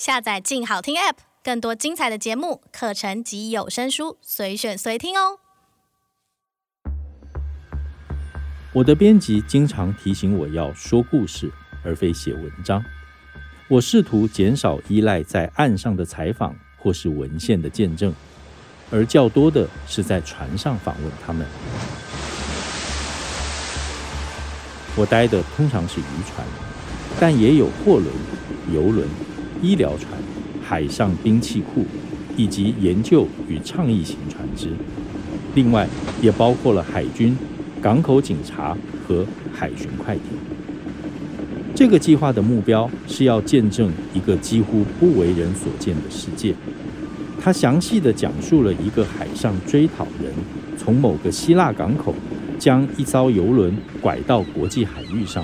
下载“静好听 ”App，更多精彩的节目、课程及有声书，随选随听哦。我的编辑经常提醒我要说故事，而非写文章。我试图减少依赖在岸上的采访或是文献的见证，而较多的是在船上访问他们。我待的通常是渔船，但也有货轮、游轮、医疗船、海上兵器库，以及研究与倡议型船只。另外，也包括了海军、港口警察和海巡快艇。这个计划的目标是要见证一个几乎不为人所见的世界。它详细地讲述了一个海上追讨人从某个希腊港口。将一艘游轮拐到国际海域上，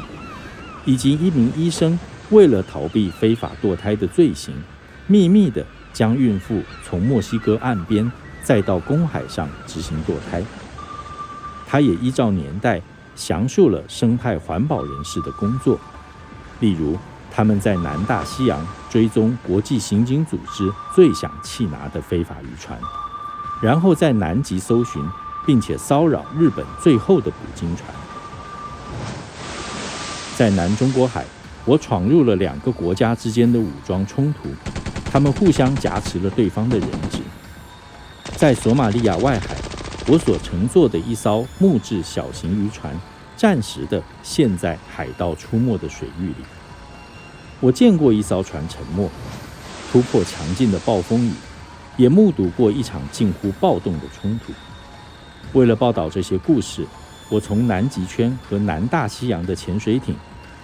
以及一名医生为了逃避非法堕胎的罪行，秘密地将孕妇从墨西哥岸边载到公海上执行堕胎。他也依照年代详述了生态环保人士的工作，例如他们在南大西洋追踪国际刑警组织最想缉拿的非法渔船，然后在南极搜寻。并且骚扰日本最后的捕鲸船。在南中国海，我闯入了两个国家之间的武装冲突，他们互相挟持了对方的人质。在索马利亚外海，我所乘坐的一艘木质小型渔船，暂时的陷在海盗出没的水域里。我见过一艘船沉没，突破强劲的暴风雨，也目睹过一场近乎暴动的冲突。为了报道这些故事，我从南极圈和南大西洋的潜水艇，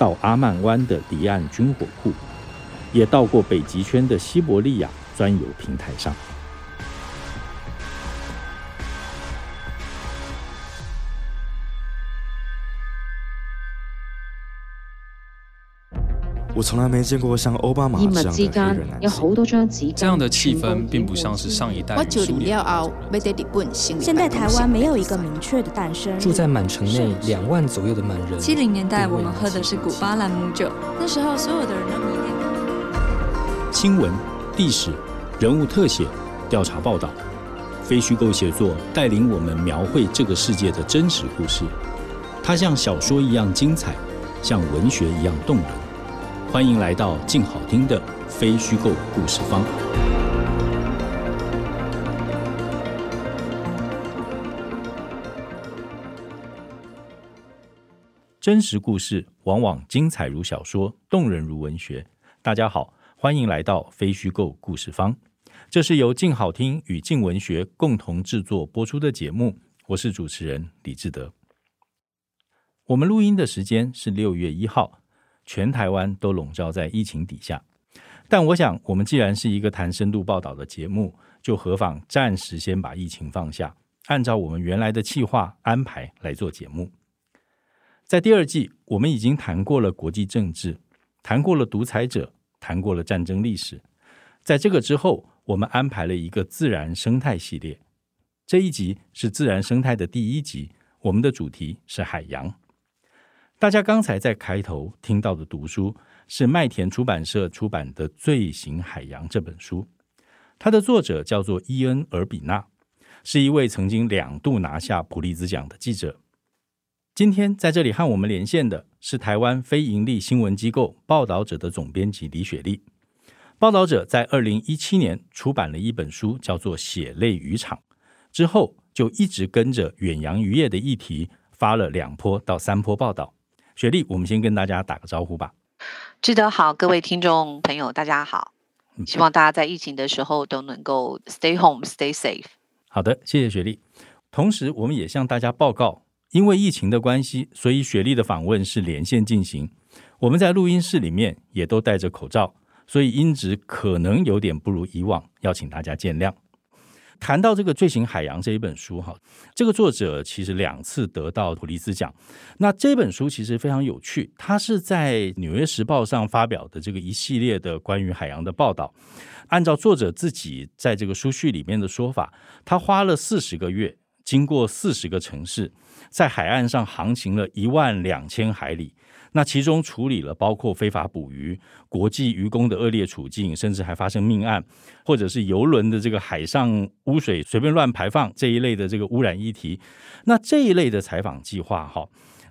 到阿曼湾的离岸军火库，也到过北极圈的西伯利亚钻油平台上。我从来没见过像奥巴马这样的黑人男性。有好多张纸，这样的气氛并不像是上一代。现在台湾没有一个明确的诞生。住在满城内两万左右的满人。七零年代我们喝的是古巴朗姆酒，那时候所有的人都迷恋。新闻、历史、人物特写、调查报道，非虚构写作带领我们描绘这个世界的真实故事。它像小说一样精彩，像文学一样动人。欢迎来到静好听的非虚构故事方。真实故事往往精彩如小说，动人如文学。大家好，欢迎来到非虚构故事方。这是由静好听与静文学共同制作播出的节目。我是主持人李志德。我们录音的时间是六月一号。全台湾都笼罩在疫情底下，但我想，我们既然是一个谈深度报道的节目，就何妨暂时先把疫情放下，按照我们原来的计划安排来做节目。在第二季，我们已经谈过了国际政治，谈过了独裁者，谈过了战争历史。在这个之后，我们安排了一个自然生态系列，这一集是自然生态的第一集，我们的主题是海洋。大家刚才在开头听到的读书是麦田出版社出版的《罪行海洋》这本书，它的作者叫做伊恩·尔比纳，是一位曾经两度拿下普利兹奖的记者。今天在这里和我们连线的是台湾非营利新闻机构报道者的总编辑李雪莉。报道者在二零一七年出版了一本书，叫做《血泪渔场》，之后就一直跟着远洋渔业的议题发了两波到三波报道。雪莉，我们先跟大家打个招呼吧。志德好，各位听众朋友，大家好。希望大家在疫情的时候都能够 stay home, stay safe。好的，谢谢雪莉。同时，我们也向大家报告，因为疫情的关系，所以雪莉的访问是连线进行。我们在录音室里面也都戴着口罩，所以音质可能有点不如以往，要请大家见谅。谈到这个《罪行海洋》这一本书，哈，这个作者其实两次得到普利兹奖。那这本书其实非常有趣，它是在《纽约时报》上发表的这个一系列的关于海洋的报道。按照作者自己在这个书序里面的说法，他花了四十个月，经过四十个城市，在海岸上航行了一万两千海里。那其中处理了包括非法捕鱼、国际渔工的恶劣处境，甚至还发生命案，或者是游轮的这个海上污水随便乱排放这一类的这个污染议题。那这一类的采访计划，哈。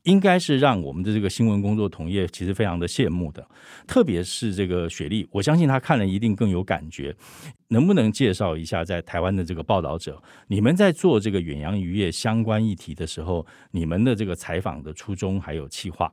应该是让我们的这个新闻工作同业其实非常的羡慕的，特别是这个雪莉，我相信他看了一定更有感觉。能不能介绍一下在台湾的这个报道者，你们在做这个远洋渔业相关议题的时候，你们的这个采访的初衷还有计划？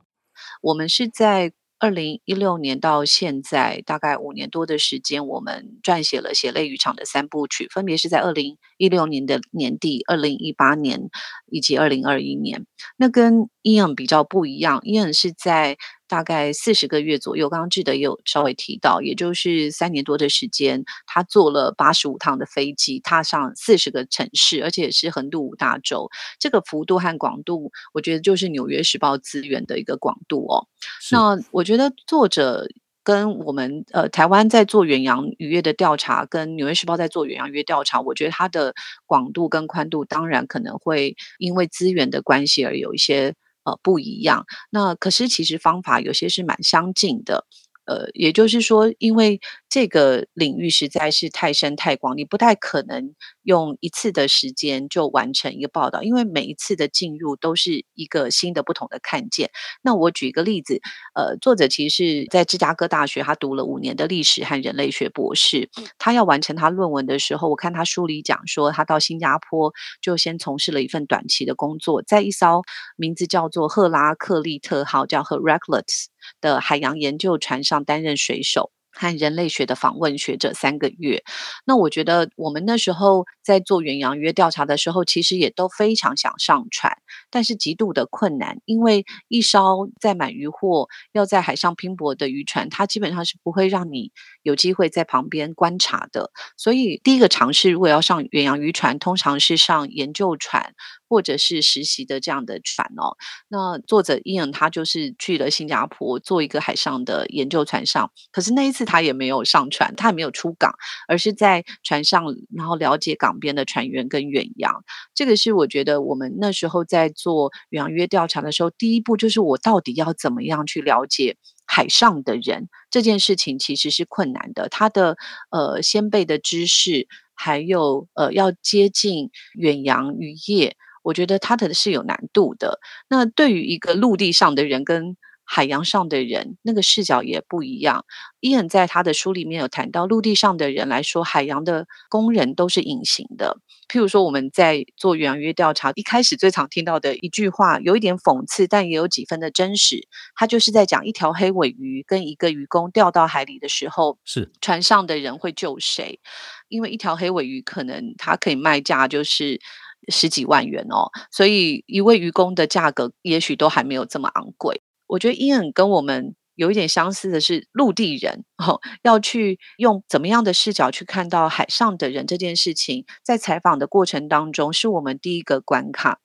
我们是在。二零一六年到现在大概五年多的时间，我们撰写了血泪渔场的三部曲，分别是在二零一六年的年底、二零一八年以及二零二一年。那跟 Ian 比较不一样，Ian 是在。大概四十个月左右，刚刚志德也有稍微提到，也就是三年多的时间，他坐了八十五趟的飞机，踏上四十个城市，而且是横渡五大洲。这个幅度和广度，我觉得就是《纽约时报》资源的一个广度哦。那我觉得作者跟我们呃台湾在做远洋渔业的调查，跟《纽约时报》在做远洋渔业调查，我觉得它的广度跟宽度，当然可能会因为资源的关系而有一些。呃，不一样。那可是其实方法有些是蛮相近的。呃，也就是说，因为这个领域实在是太深太广，你不太可能用一次的时间就完成一个报道，因为每一次的进入都是一个新的、不同的看见。那我举一个例子，呃，作者其实是在芝加哥大学，他读了五年的历史和人类学博士。他要完成他论文的时候，我看他书里讲说，他到新加坡就先从事了一份短期的工作，在一艘名字叫做赫拉克利特号，叫 Heracles。的海洋研究船上担任水手。和人类学的访问学者三个月，那我觉得我们那时候在做远洋渔业调查的时候，其实也都非常想上船，但是极度的困难，因为一艘载满渔获要在海上拼搏的渔船，它基本上是不会让你有机会在旁边观察的。所以第一个尝试，如果要上远洋渔船，通常是上研究船或者是实习的这样的船哦。那作者伊恩他就是去了新加坡做一个海上的研究船上，可是那一次。他也没有上船，他也没有出港，而是在船上，然后了解港边的船员跟远洋。这个是我觉得我们那时候在做远洋渔业调查的时候，第一步就是我到底要怎么样去了解海上的人这件事情，其实是困难的。他的呃先辈的知识，还有呃要接近远洋渔业，我觉得他的是有难度的。那对于一个陆地上的人跟海洋上的人，那个视角也不一样。伊恩在他的书里面有谈到，陆地上的人来说，海洋的工人都是隐形的。譬如说，我们在做远洋渔业调查，一开始最常听到的一句话，有一点讽刺，但也有几分的真实。他就是在讲一条黑尾鱼跟一个渔工掉到海里的时候，是船上的人会救谁？因为一条黑尾鱼可能它可以卖价就是十几万元哦，所以一位渔工的价格也许都还没有这么昂贵。我觉得伊恩跟我们有一点相似的是，陆地人哦，要去用怎么样的视角去看到海上的人这件事情，在采访的过程当中，是我们第一个关卡，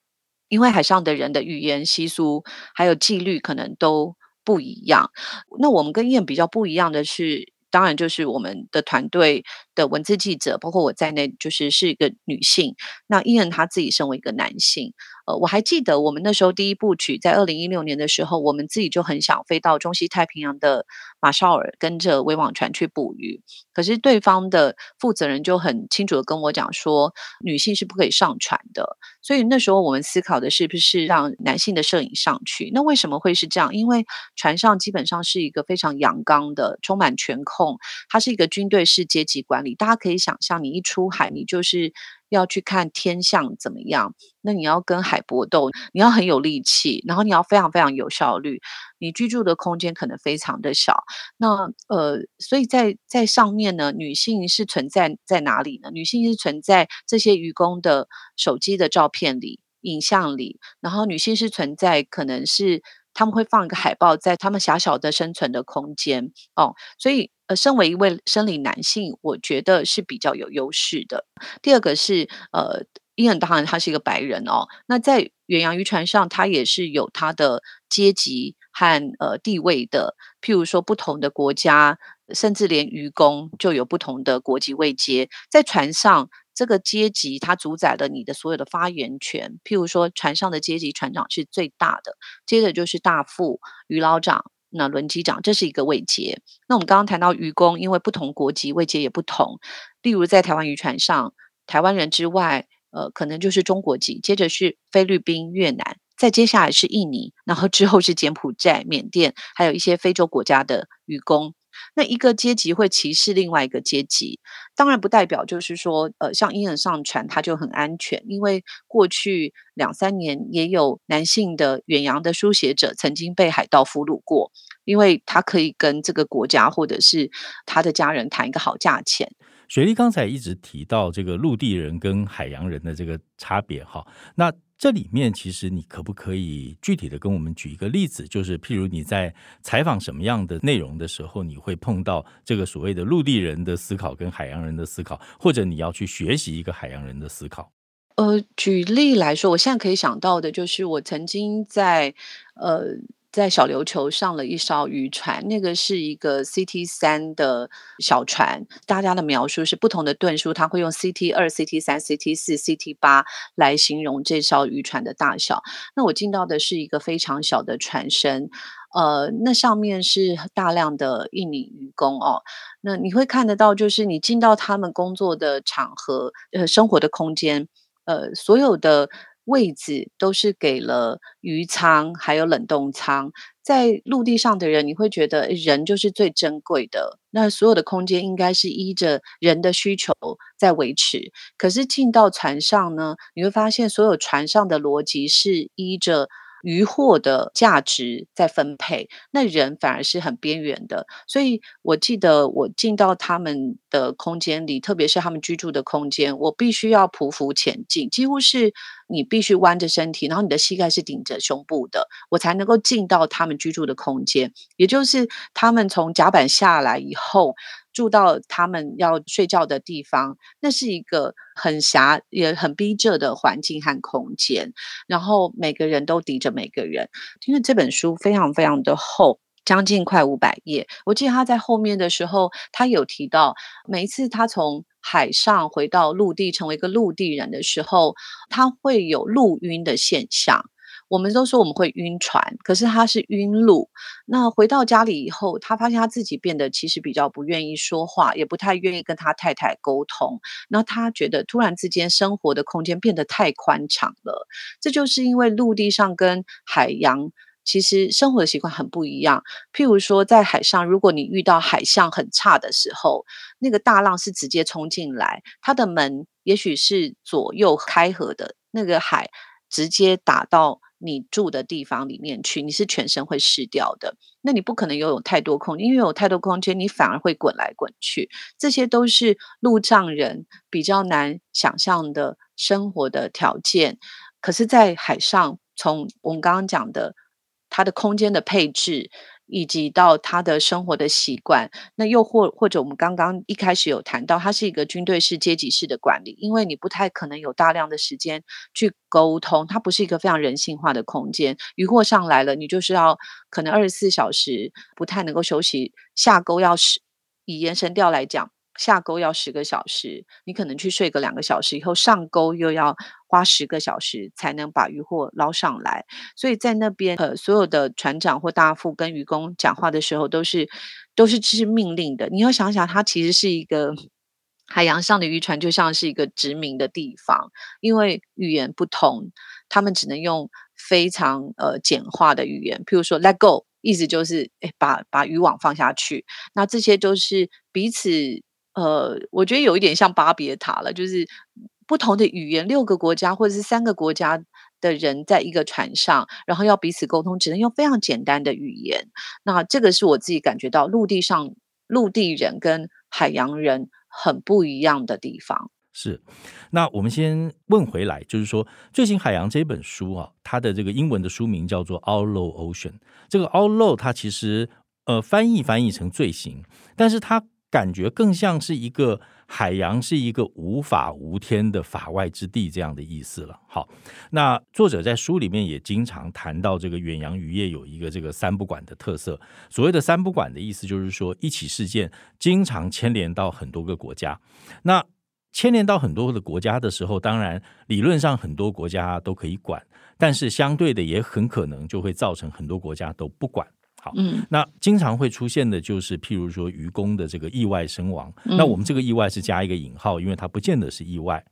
因为海上的人的语言习俗还有纪律可能都不一样。那我们跟伊恩比较不一样的是，当然就是我们的团队的文字记者，包括我在内，就是是一个女性。那伊恩他自己身为一个男性。呃，我还记得我们那时候第一部曲在二零一六年的时候，我们自己就很想飞到中西太平洋的马绍尔，跟着围网船去捕鱼。可是对方的负责人就很清楚的跟我讲说，女性是不可以上船的。所以那时候我们思考的是不是让男性的摄影上去？那为什么会是这样？因为船上基本上是一个非常阳刚的，充满权控，它是一个军队式阶级管理。大家可以想象，你一出海，你就是。要去看天象怎么样？那你要跟海搏斗，你要很有力气，然后你要非常非常有效率。你居住的空间可能非常的小。那呃，所以在在上面呢，女性是存在在哪里呢？女性是存在这些愚公的手机的照片里、影像里，然后女性是存在可能是。他们会放一个海报在他们狭小的生存的空间哦，所以呃，身为一位生理男性，我觉得是比较有优势的。第二个是呃，伊恩当然他是一个白人哦，那在远洋渔船上，他也是有他的阶级和呃地位的。譬如说，不同的国家，甚至连渔工就有不同的国籍位阶，在船上。这个阶级它主宰了你的所有的发言权。譬如说，船上的阶级，船长是最大的，接着就是大副、渔老长、那轮机长，这是一个位阶。那我们刚刚谈到渔工，因为不同国籍位阶也不同。例如在台湾渔船上，台湾人之外，呃，可能就是中国籍，接着是菲律宾、越南，再接下来是印尼，然后之后是柬埔寨、缅甸，还有一些非洲国家的渔工。那一个阶级会歧视另外一个阶级，当然不代表就是说，呃，像婴儿上船他就很安全，因为过去两三年也有男性的远洋的书写者曾经被海盗俘虏过，因为他可以跟这个国家或者是他的家人谈一个好价钱。雪莉刚才一直提到这个陆地人跟海洋人的这个差别，哈，那。这里面其实你可不可以具体的跟我们举一个例子？就是譬如你在采访什么样的内容的时候，你会碰到这个所谓的陆地人的思考跟海洋人的思考，或者你要去学习一个海洋人的思考。呃，举例来说，我现在可以想到的就是我曾经在呃。在小琉球上了一艘渔船，那个是一个 CT 三的小船。大家的描述是不同的吨数，他会用 CT 二、CT 三、CT 四、CT 八来形容这艘渔船的大小。那我进到的是一个非常小的船身，呃，那上面是大量的印尼渔工哦。那你会看得到，就是你进到他们工作的场合，呃，生活的空间，呃，所有的。位置都是给了鱼舱，还有冷冻舱。在陆地上的人，你会觉得人就是最珍贵的。那所有的空间应该是依着人的需求在维持。可是进到船上呢，你会发现所有船上的逻辑是依着。渔获的价值在分配，那人反而是很边缘的。所以我记得我进到他们的空间里，特别是他们居住的空间，我必须要匍匐前进，几乎是你必须弯着身体，然后你的膝盖是顶着胸部的，我才能够进到他们居住的空间。也就是他们从甲板下来以后。住到他们要睡觉的地方，那是一个很狭也很逼仄的环境和空间。然后每个人都抵着每个人，因为这本书非常非常的厚，将近快五百页。我记得他在后面的时候，他有提到，每一次他从海上回到陆地，成为一个陆地人的时候，他会有陆晕的现象。我们都说我们会晕船，可是他是晕路。那回到家里以后，他发现他自己变得其实比较不愿意说话，也不太愿意跟他太太沟通。那他觉得突然之间生活的空间变得太宽敞了。这就是因为陆地上跟海洋其实生活的习惯很不一样。譬如说，在海上，如果你遇到海象很差的时候，那个大浪是直接冲进来，它的门也许是左右开合的，那个海直接打到。你住的地方里面去，你是全身会湿掉的。那你不可能拥有太多空间，因为有太多空间，你反而会滚来滚去。这些都是陆上人比较难想象的生活的条件。可是，在海上，从我们刚刚讲的它的空间的配置。以及到他的生活的习惯，那又或或者我们刚刚一开始有谈到，他是一个军队式阶级式的管理，因为你不太可能有大量的时间去沟通，它不是一个非常人性化的空间。渔获上来了，你就是要可能二十四小时不太能够休息，下钩要是以延伸钓来讲。下钩要十个小时，你可能去睡个两个小时，以后上钩又要花十个小时才能把渔获捞上来。所以在那边，呃，所有的船长或大副跟渔工讲话的时候，都是都是是命令的。你要想想，它其实是一个海洋上的渔船，就像是一个殖民的地方，因为语言不同，他们只能用非常呃简化的语言，譬如说 “let go”，意思就是诶把把渔网放下去。那这些都是彼此。呃，我觉得有一点像巴别塔了，就是不同的语言，六个国家或者是三个国家的人在一个船上，然后要彼此沟通，只能用非常简单的语言。那这个是我自己感觉到陆地上陆地人跟海洋人很不一样的地方。是，那我们先问回来，就是说，最新海洋这本书啊，它的这个英文的书名叫做《Outlaw Ocean》，这个 Outlaw 它其实呃翻译翻译成罪行，但是它。感觉更像是一个海洋，是一个无法无天的法外之地这样的意思了。好，那作者在书里面也经常谈到这个远洋渔业有一个这个三不管的特色。所谓的三不管的意思就是说，一起事件经常牵连到很多个国家。那牵连到很多的国家的时候，当然理论上很多国家都可以管，但是相对的也很可能就会造成很多国家都不管。好，嗯，那经常会出现的就是，譬如说愚公的这个意外身亡，嗯，那我们这个意外是加一个引号，因为它不见得是意外。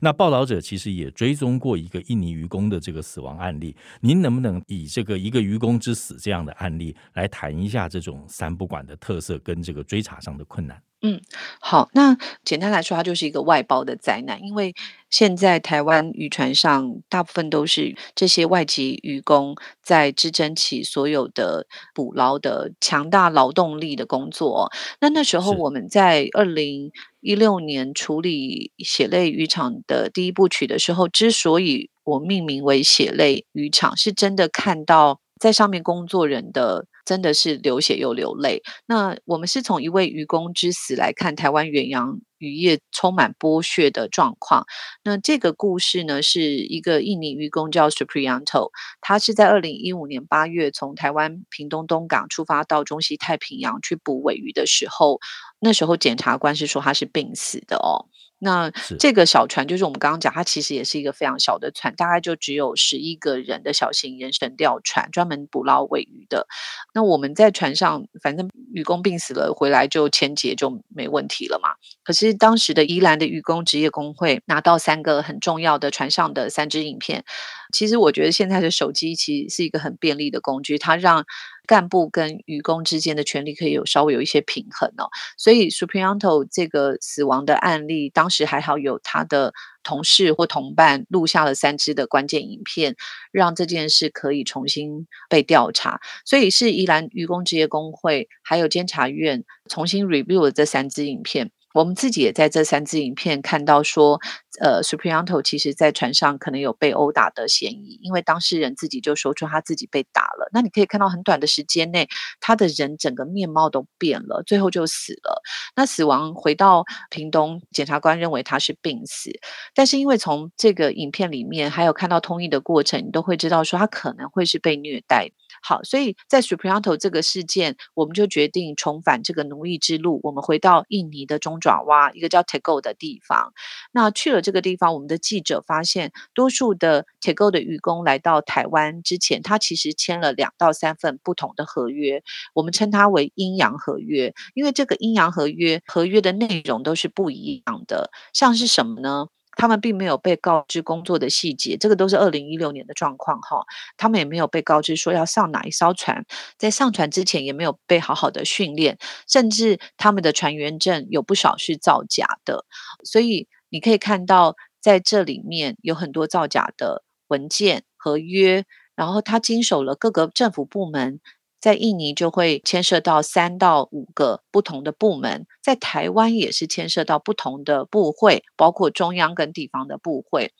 那报道者其实也追踪过一个印尼愚公的这个死亡案例，您能不能以这个一个愚公之死这样的案例来谈一下这种三不管的特色跟这个追查上的困难？嗯，好，那简单来说，它就是一个外包的灾难，因为现在台湾渔船上大部分都是这些外籍渔工在支撑起所有的捕捞的强大劳动力的工作。那那时候我们在二零一六年处理血泪渔场的第一部曲的时候，之所以我命名为血泪渔场，是真的看到在上面工作人的。真的是流血又流泪。那我们是从一位渔工之死来看台湾远洋渔业充满剥削的状况。那这个故事呢，是一个印尼渔工叫 Supriyanto，他是在二零一五年八月从台湾屏东东港出发到中西太平洋去捕尾鱼的时候，那时候检察官是说他是病死的哦。那这个小船就是我们刚刚讲，它其实也是一个非常小的船，大概就只有十一个人的小型延绳钓船，专门捕捞尾鱼的。那我们在船上，反正渔工病死了，回来就签结就没问题了嘛。可是当时的宜兰的渔工职业工会拿到三个很重要的船上的三支影片。其实我觉得现在的手机其实是一个很便利的工具，它让干部跟渔工之间的权力可以有稍微有一些平衡哦。所以 s u p r i a n t o 这个死亡的案例，当时还好有他的同事或同伴录下了三支的关键影片，让这件事可以重新被调查。所以是宜兰渔工职业工会还有监察院重新 review 了这三支影片。我们自己也在这三支影片看到说，呃，Supriyanto 其实在船上可能有被殴打的嫌疑，因为当事人自己就说出他自己被打了。那你可以看到很短的时间内，他的人整个面貌都变了，最后就死了。那死亡回到屏东，检察官认为他是病死，但是因为从这个影片里面还有看到通译的过程，你都会知道说他可能会是被虐待。好，所以在 Suprianto 这个事件，我们就决定重返这个奴役之路。我们回到印尼的中爪哇，一个叫 t e g o 的地方。那去了这个地方，我们的记者发现，多数的 t e g o 的渔工来到台湾之前，他其实签了两到三份不同的合约，我们称它为阴阳合约，因为这个阴阳合约合约的内容都是不一样的。像是什么呢？他们并没有被告知工作的细节，这个都是二零一六年的状况哈。他们也没有被告知说要上哪一艘船，在上船之前也没有被好好的训练，甚至他们的船员证有不少是造假的。所以你可以看到，在这里面有很多造假的文件合约，然后他经手了各个政府部门。在印尼就会牵涉到三到五个不同的部门，在台湾也是牵涉到不同的部会，包括中央跟地方的部会，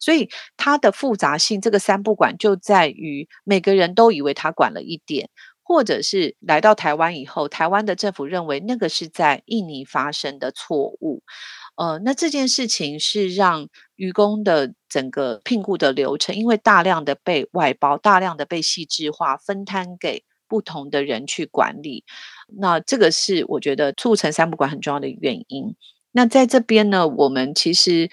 所以它的复杂性，这个三不管就在于每个人都以为他管了一点，或者是来到台湾以后，台湾的政府认为那个是在印尼发生的错误，呃，那这件事情是让渔工的整个聘雇的流程，因为大量的被外包，大量的被细致化分摊给。不同的人去管理，那这个是我觉得促成三不管很重要的原因。那在这边呢，我们其实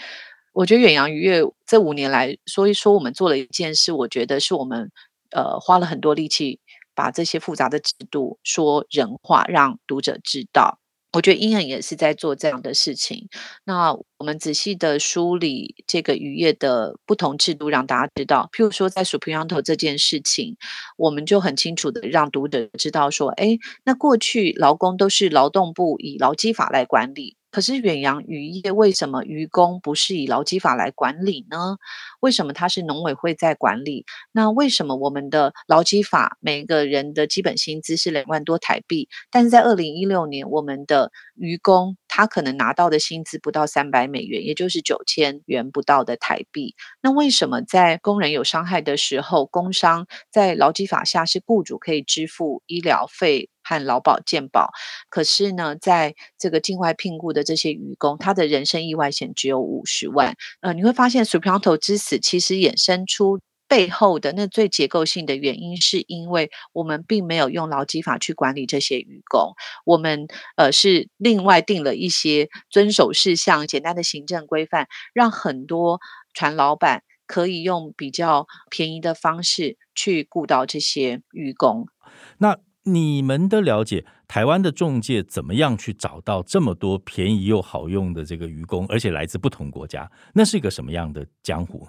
我觉得远洋渔业这五年来说一说，我们做了一件事，我觉得是我们呃花了很多力气把这些复杂的制度说人话，让读者知道。我觉得英文也是在做这样的事情。那我们仔细的梳理这个渔业的不同制度，让大家知道。譬如说，在 Supriyanto 这件事情，我们就很清楚的让读者知道说，哎，那过去劳工都是劳动部以劳基法来管理。可是远洋渔业为什么渔工不是以劳基法来管理呢？为什么他是农委会在管理？那为什么我们的劳基法每个人的基本薪资是两万多台币，但是在二零一六年我们的渔工他可能拿到的薪资不到三百美元，也就是九千元不到的台币？那为什么在工人有伤害的时候，工伤在劳基法下是雇主可以支付医疗费？和劳保健保，可是呢，在这个境外聘雇的这些渔工，他的人身意外险只有五十万。呃，你会发现 s u p r a n t o 之死其实衍生出背后的那最结构性的原因，是因为我们并没有用劳基法去管理这些渔工，我们呃是另外定了一些遵守事项、简单的行政规范，让很多船老板可以用比较便宜的方式去雇到这些渔工。那你们的了解，台湾的中介怎么样去找到这么多便宜又好用的这个渔工，而且来自不同国家？那是一个什么样的江湖？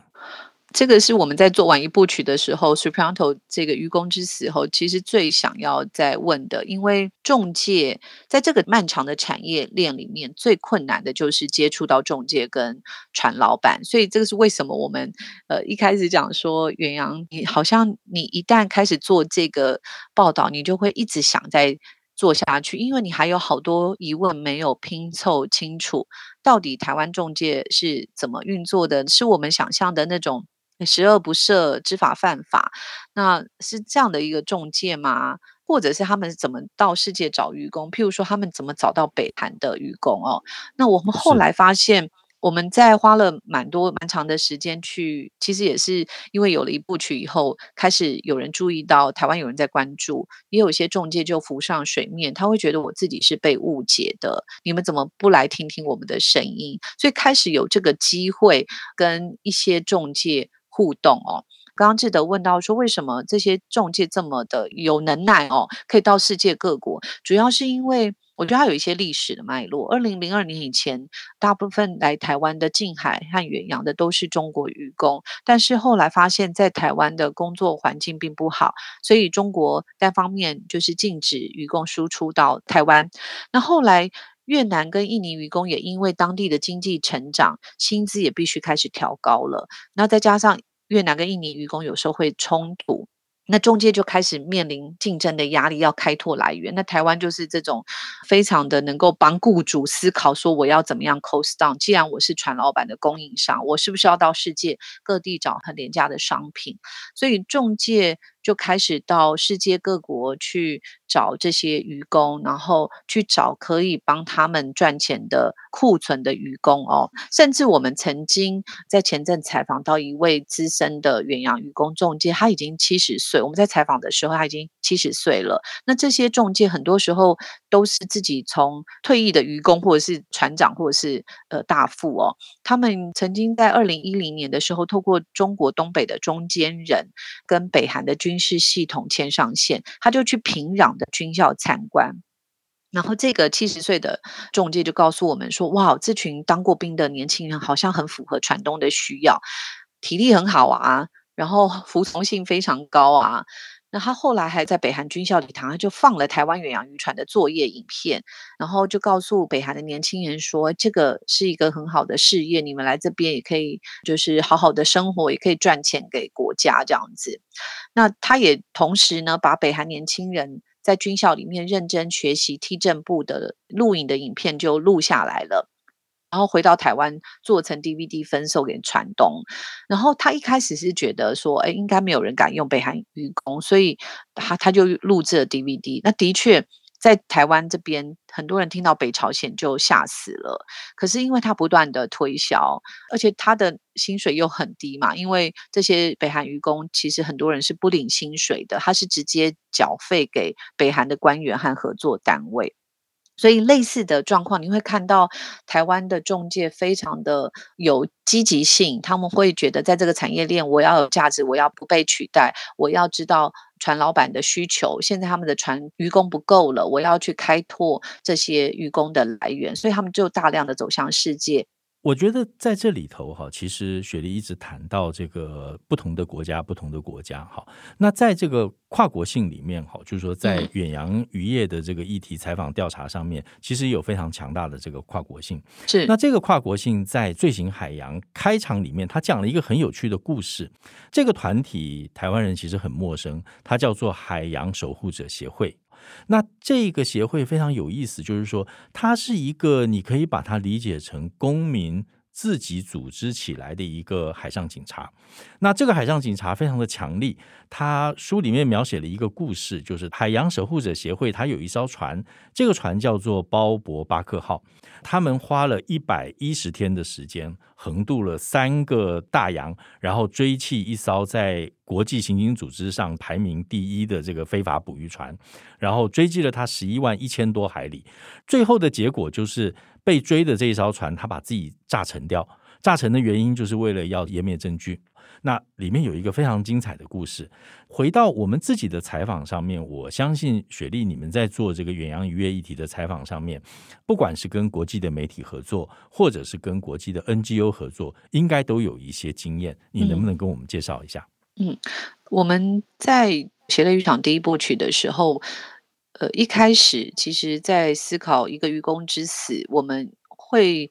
这个是我们在做完一部曲的时候，Supranto 这个愚公之死后，其实最想要再问的，因为中介在这个漫长的产业链里面，最困难的就是接触到中介跟船老板，所以这个是为什么我们呃一开始讲说远洋，你好像你一旦开始做这个报道，你就会一直想再做下去，因为你还有好多疑问没有拼凑清楚，到底台湾中介是怎么运作的？是我们想象的那种。十恶不赦、知法犯法，那是这样的一个中介吗？或者是他们怎么到世界找愚公？譬如说，他们怎么找到北韩的愚公？哦，那我们后来发现。我们在花了蛮多蛮长的时间去，其实也是因为有了一部曲以后，开始有人注意到台湾有人在关注，也有一些中介就浮上水面，他会觉得我自己是被误解的，你们怎么不来听听我们的声音？所以开始有这个机会跟一些中介互动哦。刚刚志德问到说，为什么这些中介这么的有能耐哦，可以到世界各国？主要是因为。我觉得它有一些历史的脉络。二零零二年以前，大部分来台湾的近海和远洋的都是中国渔工，但是后来发现，在台湾的工作环境并不好，所以中国单方面就是禁止渔工输出到台湾。那后来越南跟印尼渔工也因为当地的经济成长，薪资也必须开始调高了。那再加上越南跟印尼渔工有时候会冲突。那中介就开始面临竞争的压力，要开拓来源。那台湾就是这种非常的能够帮雇主思考，说我要怎么样 cost down。既然我是船老板的供应商，我是不是要到世界各地找很廉价的商品？所以中介。就开始到世界各国去找这些渔工，然后去找可以帮他们赚钱的库存的渔工哦。甚至我们曾经在前阵采访到一位资深的远洋渔工中介，他已经七十岁。我们在采访的时候，他已经七十岁了。那这些中介很多时候都是自己从退役的渔工，或者是船长，或者是呃大副哦。他们曾经在二零一零年的时候，透过中国东北的中间人跟北韩的军事系统牵上线，他就去平壤的军校参观，然后这个七十岁的中介就告诉我们说：“哇，这群当过兵的年轻人好像很符合船东的需要，体力很好啊，然后服从性非常高啊。”那他后来还在北韩军校礼堂，他就放了台湾远洋渔船的作业影片，然后就告诉北韩的年轻人说：“这个是一个很好的事业，你们来这边也可以，就是好好的生活，也可以赚钱给国家这样子。”那他也同时呢，把北韩年轻人在军校里面认真学习踢正步的录影的影片就录下来了。然后回到台湾做成 DVD 分售给船东，然后他一开始是觉得说，哎，应该没有人敢用北韩渔工，所以他他就录制了 DVD。那的确在台湾这边，很多人听到北朝鲜就吓死了。可是因为他不断的推销，而且他的薪水又很低嘛，因为这些北韩渔工其实很多人是不领薪水的，他是直接缴费给北韩的官员和合作单位。所以类似的状况，你会看到台湾的中介非常的有积极性，他们会觉得在这个产业链，我要有价值，我要不被取代，我要知道船老板的需求。现在他们的船渔工不够了，我要去开拓这些渔工的来源，所以他们就大量的走向世界。我觉得在这里头哈，其实雪莉一直谈到这个不同的国家，不同的国家哈。那在这个跨国性里面哈，就是说在远洋渔业的这个议题采访调查上面，其实有非常强大的这个跨国性。是。那这个跨国性在罪行海洋开场里面，他讲了一个很有趣的故事。这个团体台湾人其实很陌生，它叫做海洋守护者协会。那这个协会非常有意思，就是说它是一个你可以把它理解成公民自己组织起来的一个海上警察。那这个海上警察非常的强力，他书里面描写了一个故事，就是海洋守护者协会，它有一艘船，这个船叫做鲍勃巴克号。他们花了一百一十天的时间，横渡了三个大洋，然后追弃一艘在国际刑警组织上排名第一的这个非法捕鱼船，然后追击了他十一万一千多海里。最后的结果就是被追的这一艘船，他把自己炸沉掉。炸沉的原因就是为了要湮灭证据。那里面有一个非常精彩的故事。回到我们自己的采访上面，我相信雪莉你们在做这个远洋渔业议题的采访上面，不管是跟国际的媒体合作，或者是跟国际的 NGO 合作，应该都有一些经验。你能不能跟我们介绍一下？嗯，我们在血泪渔场第一部曲的时候，呃，一开始其实在思考一个渔工之死，我们会。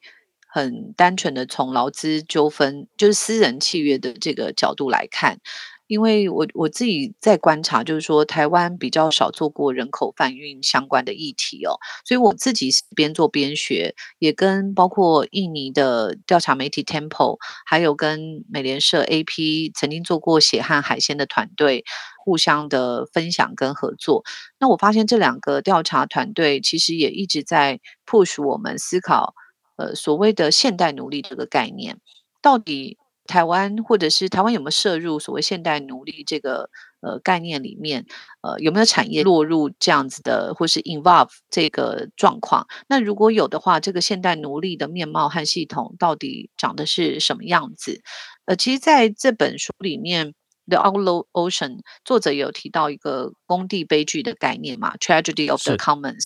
很单纯的从劳资纠纷，就是私人契约的这个角度来看，因为我我自己在观察，就是说台湾比较少做过人口贩运相关的议题哦，所以我自己是边做边学，也跟包括印尼的调查媒体 Temple，还有跟美联社 AP 曾经做过血汗海鲜的团队互相的分享跟合作。那我发现这两个调查团队其实也一直在 push 我们思考。呃，所谓的现代奴隶这个概念，到底台湾或者是台湾有没有涉入所谓现代奴隶这个呃概念里面？呃，有没有产业落入这样子的，或是 involve 这个状况？那如果有的话，这个现代奴隶的面貌和系统到底长的是什么样子？呃，其实在这本书里面。The Outlaw Ocean，作者有提到一个工地悲剧的概念嘛，Tragedy of the Commons。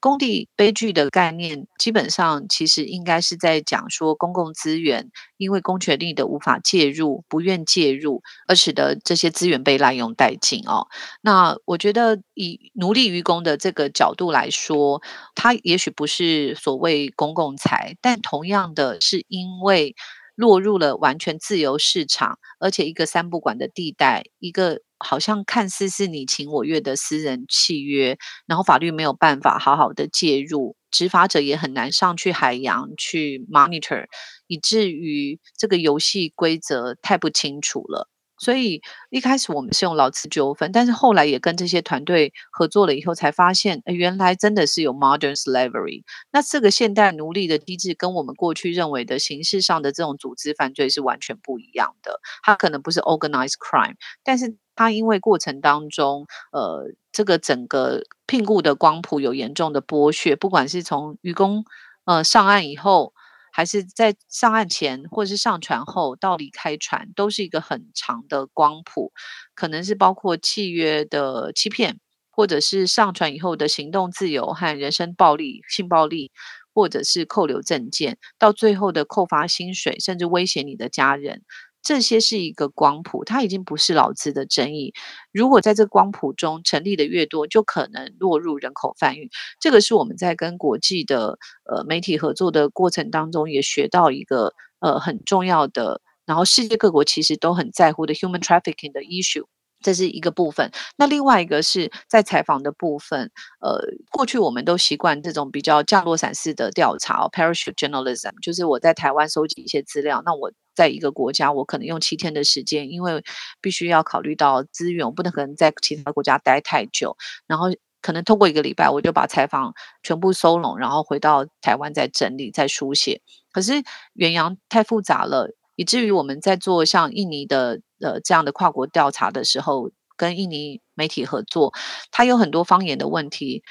工地悲剧的概念，基本上其实应该是在讲说公共资源因为公权力的无法介入、不愿介入，而使得这些资源被滥用殆尽哦。那我觉得以奴隶愚公的这个角度来说，它也许不是所谓公共财，但同样的是因为。落入了完全自由市场，而且一个三不管的地带，一个好像看似是你情我愿的私人契约，然后法律没有办法好好的介入，执法者也很难上去海洋去 monitor，以至于这个游戏规则太不清楚了。所以一开始我们是用劳资纠纷，但是后来也跟这些团队合作了以后，才发现，呃，原来真的是有 modern slavery。那这个现代奴隶的机制跟我们过去认为的形式上的这种组织犯罪是完全不一样的。它可能不是 organized crime，但是它因为过程当中，呃，这个整个聘雇的光谱有严重的剥削，不管是从渔工呃上岸以后。还是在上岸前，或者是上船后到离开船，都是一个很长的光谱，可能是包括契约的欺骗，或者是上船以后的行动自由和人身暴力、性暴力，或者是扣留证件，到最后的扣发薪水，甚至威胁你的家人。这些是一个光谱，它已经不是老子的争议。如果在这个光谱中成立的越多，就可能落入人口贩运。这个是我们在跟国际的呃媒体合作的过程当中也学到一个呃很重要的，然后世界各国其实都很在乎的 human trafficking 的 issue。这是一个部分，那另外一个是在采访的部分。呃，过去我们都习惯这种比较降落伞式的调查，，parachute journalism，就是我在台湾收集一些资料，那我在一个国家，我可能用七天的时间，因为必须要考虑到资源，我不能可能在其他国家待太久，然后可能通过一个礼拜，我就把采访全部收拢，然后回到台湾再整理、再书写。可是远洋太复杂了。以至于我们在做像印尼的呃这样的跨国调查的时候，跟印尼媒体合作，它有很多方言的问题。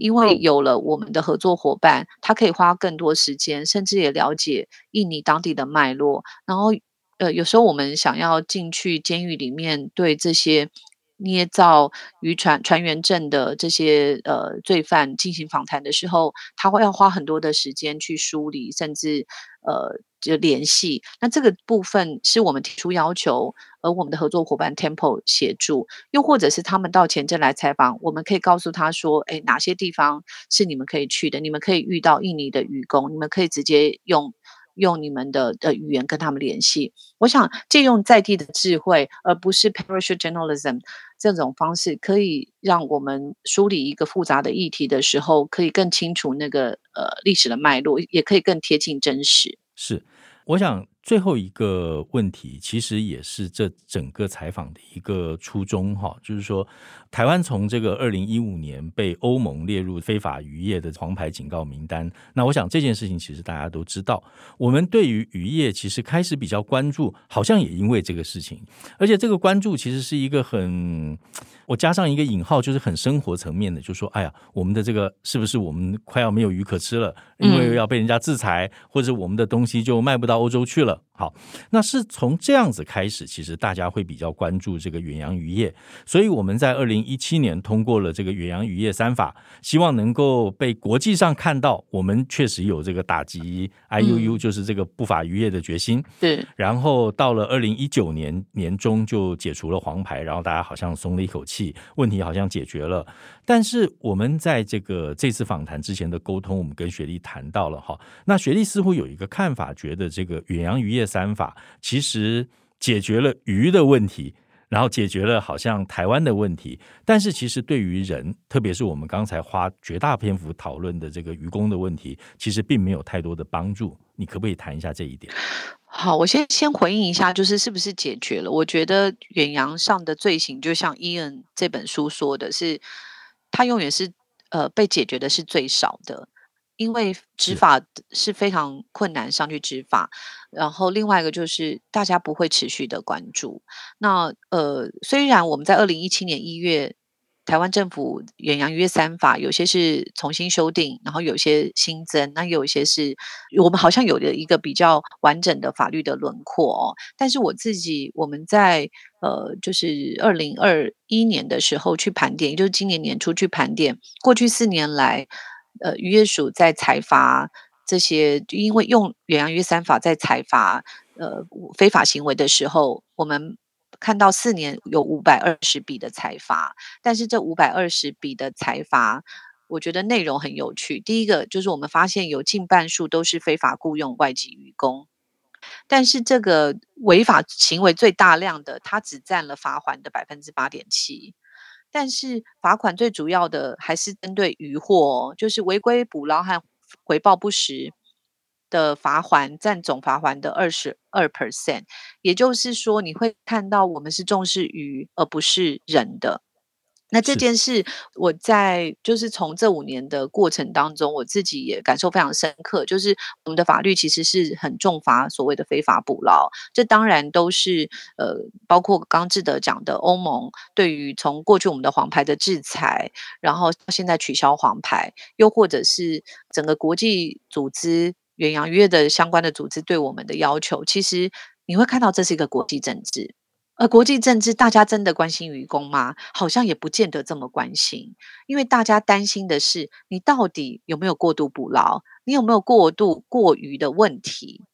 因为有了我们的合作伙伴，他可以花更多时间，甚至也了解印尼当地的脉络。然后呃，有时候我们想要进去监狱里面，对这些捏造渔船船员证的这些呃罪犯进行访谈的时候，他会要花很多的时间去梳理，甚至呃。就联系，那这个部分是我们提出要求，而我们的合作伙伴 Tempo 协助，又或者是他们到前镇来采访，我们可以告诉他说，哎，哪些地方是你们可以去的？你们可以遇到印尼的渔工，你们可以直接用用你们的的语言跟他们联系。我想借用在地的智慧，而不是 parachute journalism 这种方式，可以让我们梳理一个复杂的议题的时候，可以更清楚那个呃历史的脉络，也可以更贴近真实。是，我想最后一个问题，其实也是这整个采访的一个初衷哈，就是说，台湾从这个二零一五年被欧盟列入非法渔业的黄牌警告名单，那我想这件事情其实大家都知道，我们对于渔业其实开始比较关注，好像也因为这个事情，而且这个关注其实是一个很。我加上一个引号，就是很生活层面的，就说，哎呀，我们的这个是不是我们快要没有鱼可吃了？因为要被人家制裁，或者我们的东西就卖不到欧洲去了。好，那是从这样子开始，其实大家会比较关注这个远洋渔业，所以我们在二零一七年通过了这个远洋渔业三法，希望能够被国际上看到，我们确实有这个打击 IUU，就是这个不法渔业的决心。对。然后到了二零一九年年中就解除了黄牌，然后大家好像松了一口气，问题好像解决了。但是我们在这个这次访谈之前的沟通，我们跟雪莉谈到了哈，那雪莉似乎有一个看法，觉得这个远洋渔业。三法其实解决了鱼的问题，然后解决了好像台湾的问题，但是其实对于人，特别是我们刚才花绝大篇幅讨论的这个渔工的问题，其实并没有太多的帮助。你可不可以谈一下这一点？好，我先先回应一下，就是是不是解决了？我觉得远洋上的罪行，就像伊恩这本书说的是，他永远是呃被解决的是最少的。因为执法是非常困难，上去执法。然后另外一个就是大家不会持续的关注。那呃，虽然我们在二零一七年一月，台湾政府远洋渔业三法有些是重新修订，然后有些新增，那有一些是我们好像有了一个比较完整的法律的轮廓哦。但是我自己我们在呃，就是二零二一年的时候去盘点，也就是今年年初去盘点过去四年来。呃，渔业署在采罚这些，因为用远洋渔业三法在采罚呃非法行为的时候，我们看到四年有五百二十笔的财罚，但是这五百二十笔的财罚，我觉得内容很有趣。第一个就是我们发现有近半数都是非法雇佣外籍渔工，但是这个违法行为最大量的，它只占了罚款的百分之八点七。但是罚款最主要的还是针对渔获，就是违规捕捞和回报不实的罚锾占总罚锾的二十二 percent。也就是说，你会看到我们是重视鱼而不是人的。那这件事，我在就是从这五年的过程当中，我自己也感受非常深刻。就是我们的法律其实是很重罚所谓的非法捕捞，这当然都是呃，包括刚志德讲的欧盟对于从过去我们的黄牌的制裁，然后现在取消黄牌，又或者是整个国际组织远洋渔业的相关的组织对我们的要求，其实你会看到这是一个国际政治。而国际政治，大家真的关心渔工吗？好像也不见得这么关心，因为大家担心的是你到底有没有过度捕捞，你有没有过度过于的问题。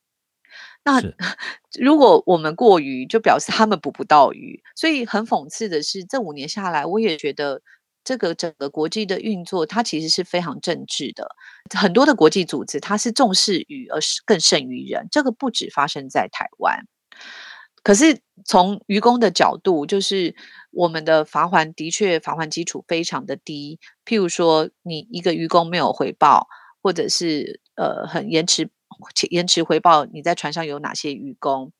那 如果我们过于，就表示他们捕不到鱼。所以很讽刺的是，这五年下来，我也觉得这个整个国际的运作，它其实是非常政治的。很多的国际组织，它是重视鱼，而是更胜于人。这个不止发生在台湾。可是从渔工的角度，就是我们的罚锾的确罚锾基础非常的低。譬如说，你一个渔工没有回报，或者是呃很延迟延迟回报，你在船上有哪些渔工，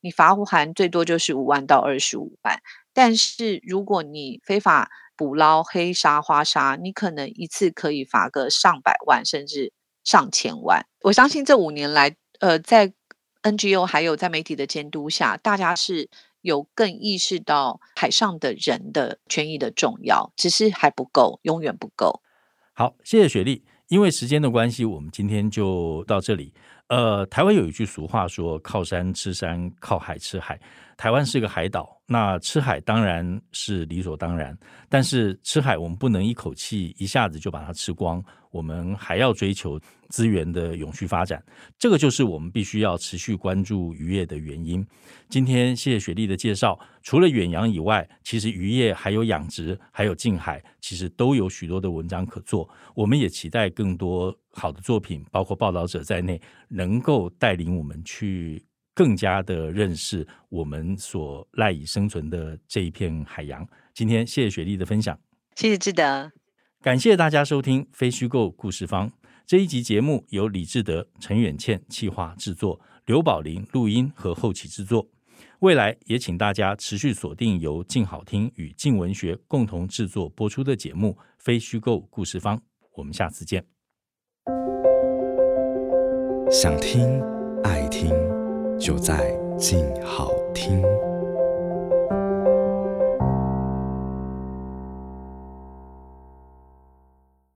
你罚锾最多就是五万到二十五万。但是如果你非法捕捞黑沙、花沙，你可能一次可以罚个上百万甚至上千万。我相信这五年来，呃，在 NGO 还有在媒体的监督下，大家是有更意识到海上的人的权益的重要，只是还不够，永远不够。好，谢谢雪莉。因为时间的关系，我们今天就到这里。呃，台湾有一句俗话说：“靠山吃山，靠海吃海。”台湾是个海岛，那吃海当然是理所当然。但是吃海，我们不能一口气一下子就把它吃光，我们还要追求资源的永续发展。这个就是我们必须要持续关注渔业的原因。今天谢谢雪莉的介绍，除了远洋以外，其实渔业还有养殖，还有近海，其实都有许多的文章可做。我们也期待更多好的作品，包括报道者在内，能够带领我们去。更加的认识我们所赖以生存的这一片海洋。今天谢谢雪莉的分享，谢谢志德，感谢大家收听非虚构故事方。这一集节目由李志德、陈远倩企划制作，刘宝林录音和后期制作。未来也请大家持续锁定由静好听与静文学共同制作播出的节目非虚构故事方，我们下次见。想听，爱听。就在静好听。